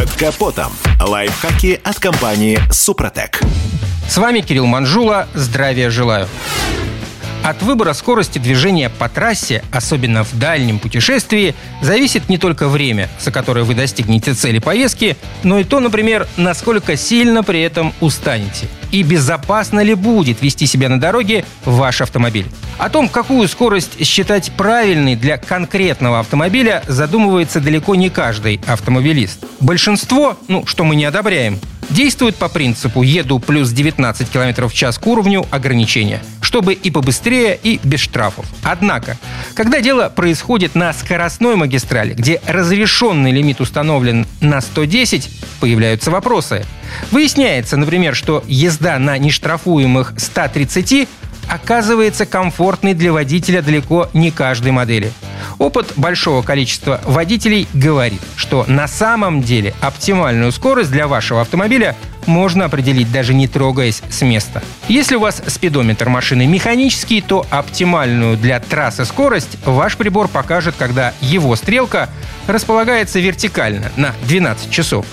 Под капотом. Лайфхаки от компании «Супротек». С вами Кирилл Манжула. Здравия желаю. От выбора скорости движения по трассе, особенно в дальнем путешествии, зависит не только время, за которое вы достигнете цели поездки, но и то, например, насколько сильно при этом устанете. И безопасно ли будет вести себя на дороге ваш автомобиль. О том, какую скорость считать правильной для конкретного автомобиля, задумывается далеко не каждый автомобилист. Большинство, ну, что мы не одобряем, действует по принципу «еду плюс 19 км в час к уровню ограничения», чтобы и побыстрее, и без штрафов. Однако, когда дело происходит на скоростной магистрали, где разрешенный лимит установлен на 110, появляются вопросы. Выясняется, например, что езда на нештрафуемых 130 оказывается комфортной для водителя далеко не каждой модели. Опыт большого количества водителей говорит, что на самом деле оптимальную скорость для вашего автомобиля можно определить даже не трогаясь с места. Если у вас спидометр машины механический, то оптимальную для трассы скорость ваш прибор покажет, когда его стрелка располагается вертикально на 12 часов.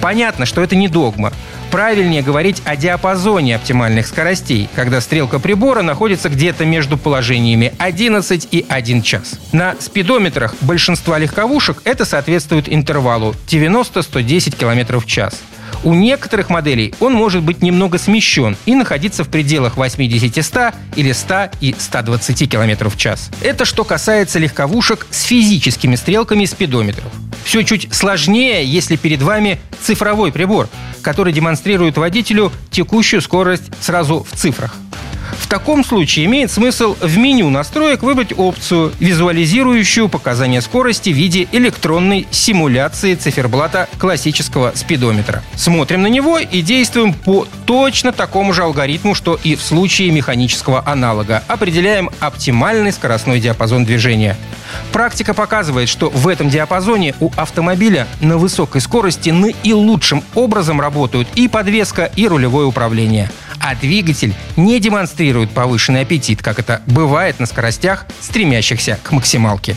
Понятно, что это не догма. Правильнее говорить о диапазоне оптимальных скоростей, когда стрелка прибора находится где-то между положениями 11 и 1 час. На спидометрах большинства легковушек это соответствует интервалу 90-110 км в час. У некоторых моделей он может быть немного смещен и находиться в пределах 80-100 или 100 и 120 км в час. Это что касается легковушек с физическими стрелками спидометров. Все чуть сложнее, если перед вами цифровой прибор, который демонстрирует водителю текущую скорость сразу в цифрах. В таком случае имеет смысл в меню настроек выбрать опцию, визуализирующую показания скорости в виде электронной симуляции циферблата классического спидометра. Смотрим на него и действуем по точно такому же алгоритму, что и в случае механического аналога. Определяем оптимальный скоростной диапазон движения. Практика показывает, что в этом диапазоне у автомобиля на высокой скорости наилучшим образом работают и подвеска, и рулевое управление – а двигатель не демонстрирует повышенный аппетит, как это бывает на скоростях, стремящихся к максималке.